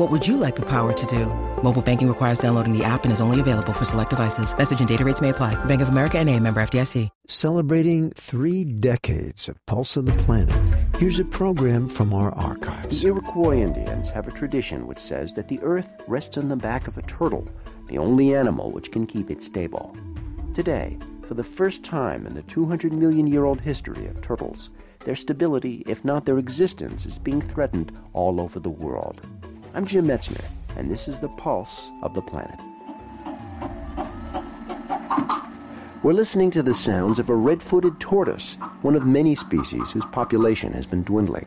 What would you like the power to do? Mobile banking requires downloading the app and is only available for select devices. Message and data rates may apply. Bank of America and a member FDIC. Celebrating three decades of Pulse of the Planet, here's a program from our archives. The Iroquois Indians have a tradition which says that the earth rests on the back of a turtle, the only animal which can keep it stable. Today, for the first time in the 200 million year old history of turtles, their stability, if not their existence, is being threatened all over the world. I'm Jim Metzner, and this is the pulse of the planet. We're listening to the sounds of a red footed tortoise, one of many species whose population has been dwindling.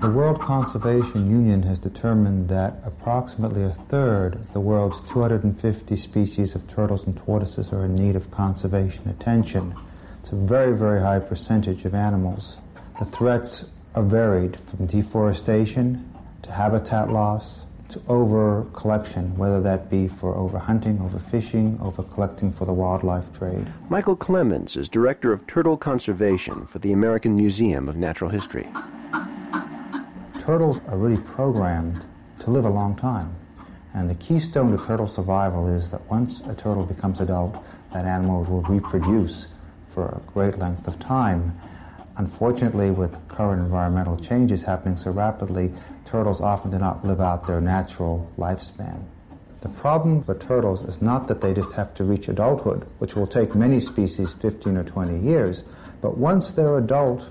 The World Conservation Union has determined that approximately a third of the world's 250 species of turtles and tortoises are in need of conservation attention. It's a very, very high percentage of animals. The threats are varied from deforestation to habitat loss to over collection, whether that be for overhunting, overfishing, over collecting for the wildlife trade. Michael Klemens is Director of Turtle Conservation for the American Museum of Natural History. Turtles are really programmed to live a long time. And the keystone to turtle survival is that once a turtle becomes adult, that animal will reproduce for a great length of time. Unfortunately, with current environmental changes happening so rapidly, turtles often do not live out their natural lifespan. The problem with turtles is not that they just have to reach adulthood, which will take many species 15 or 20 years, but once they're adult,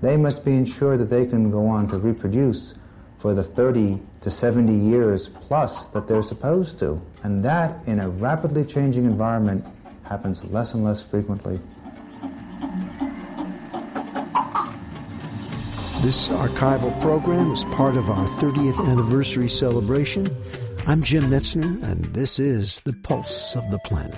they must be ensured that they can go on to reproduce for the 30 to 70 years plus that they're supposed to. And that, in a rapidly changing environment, happens less and less frequently. This archival program is part of our 30th anniversary celebration. I'm Jim Metzner, and this is the Pulse of the Planet.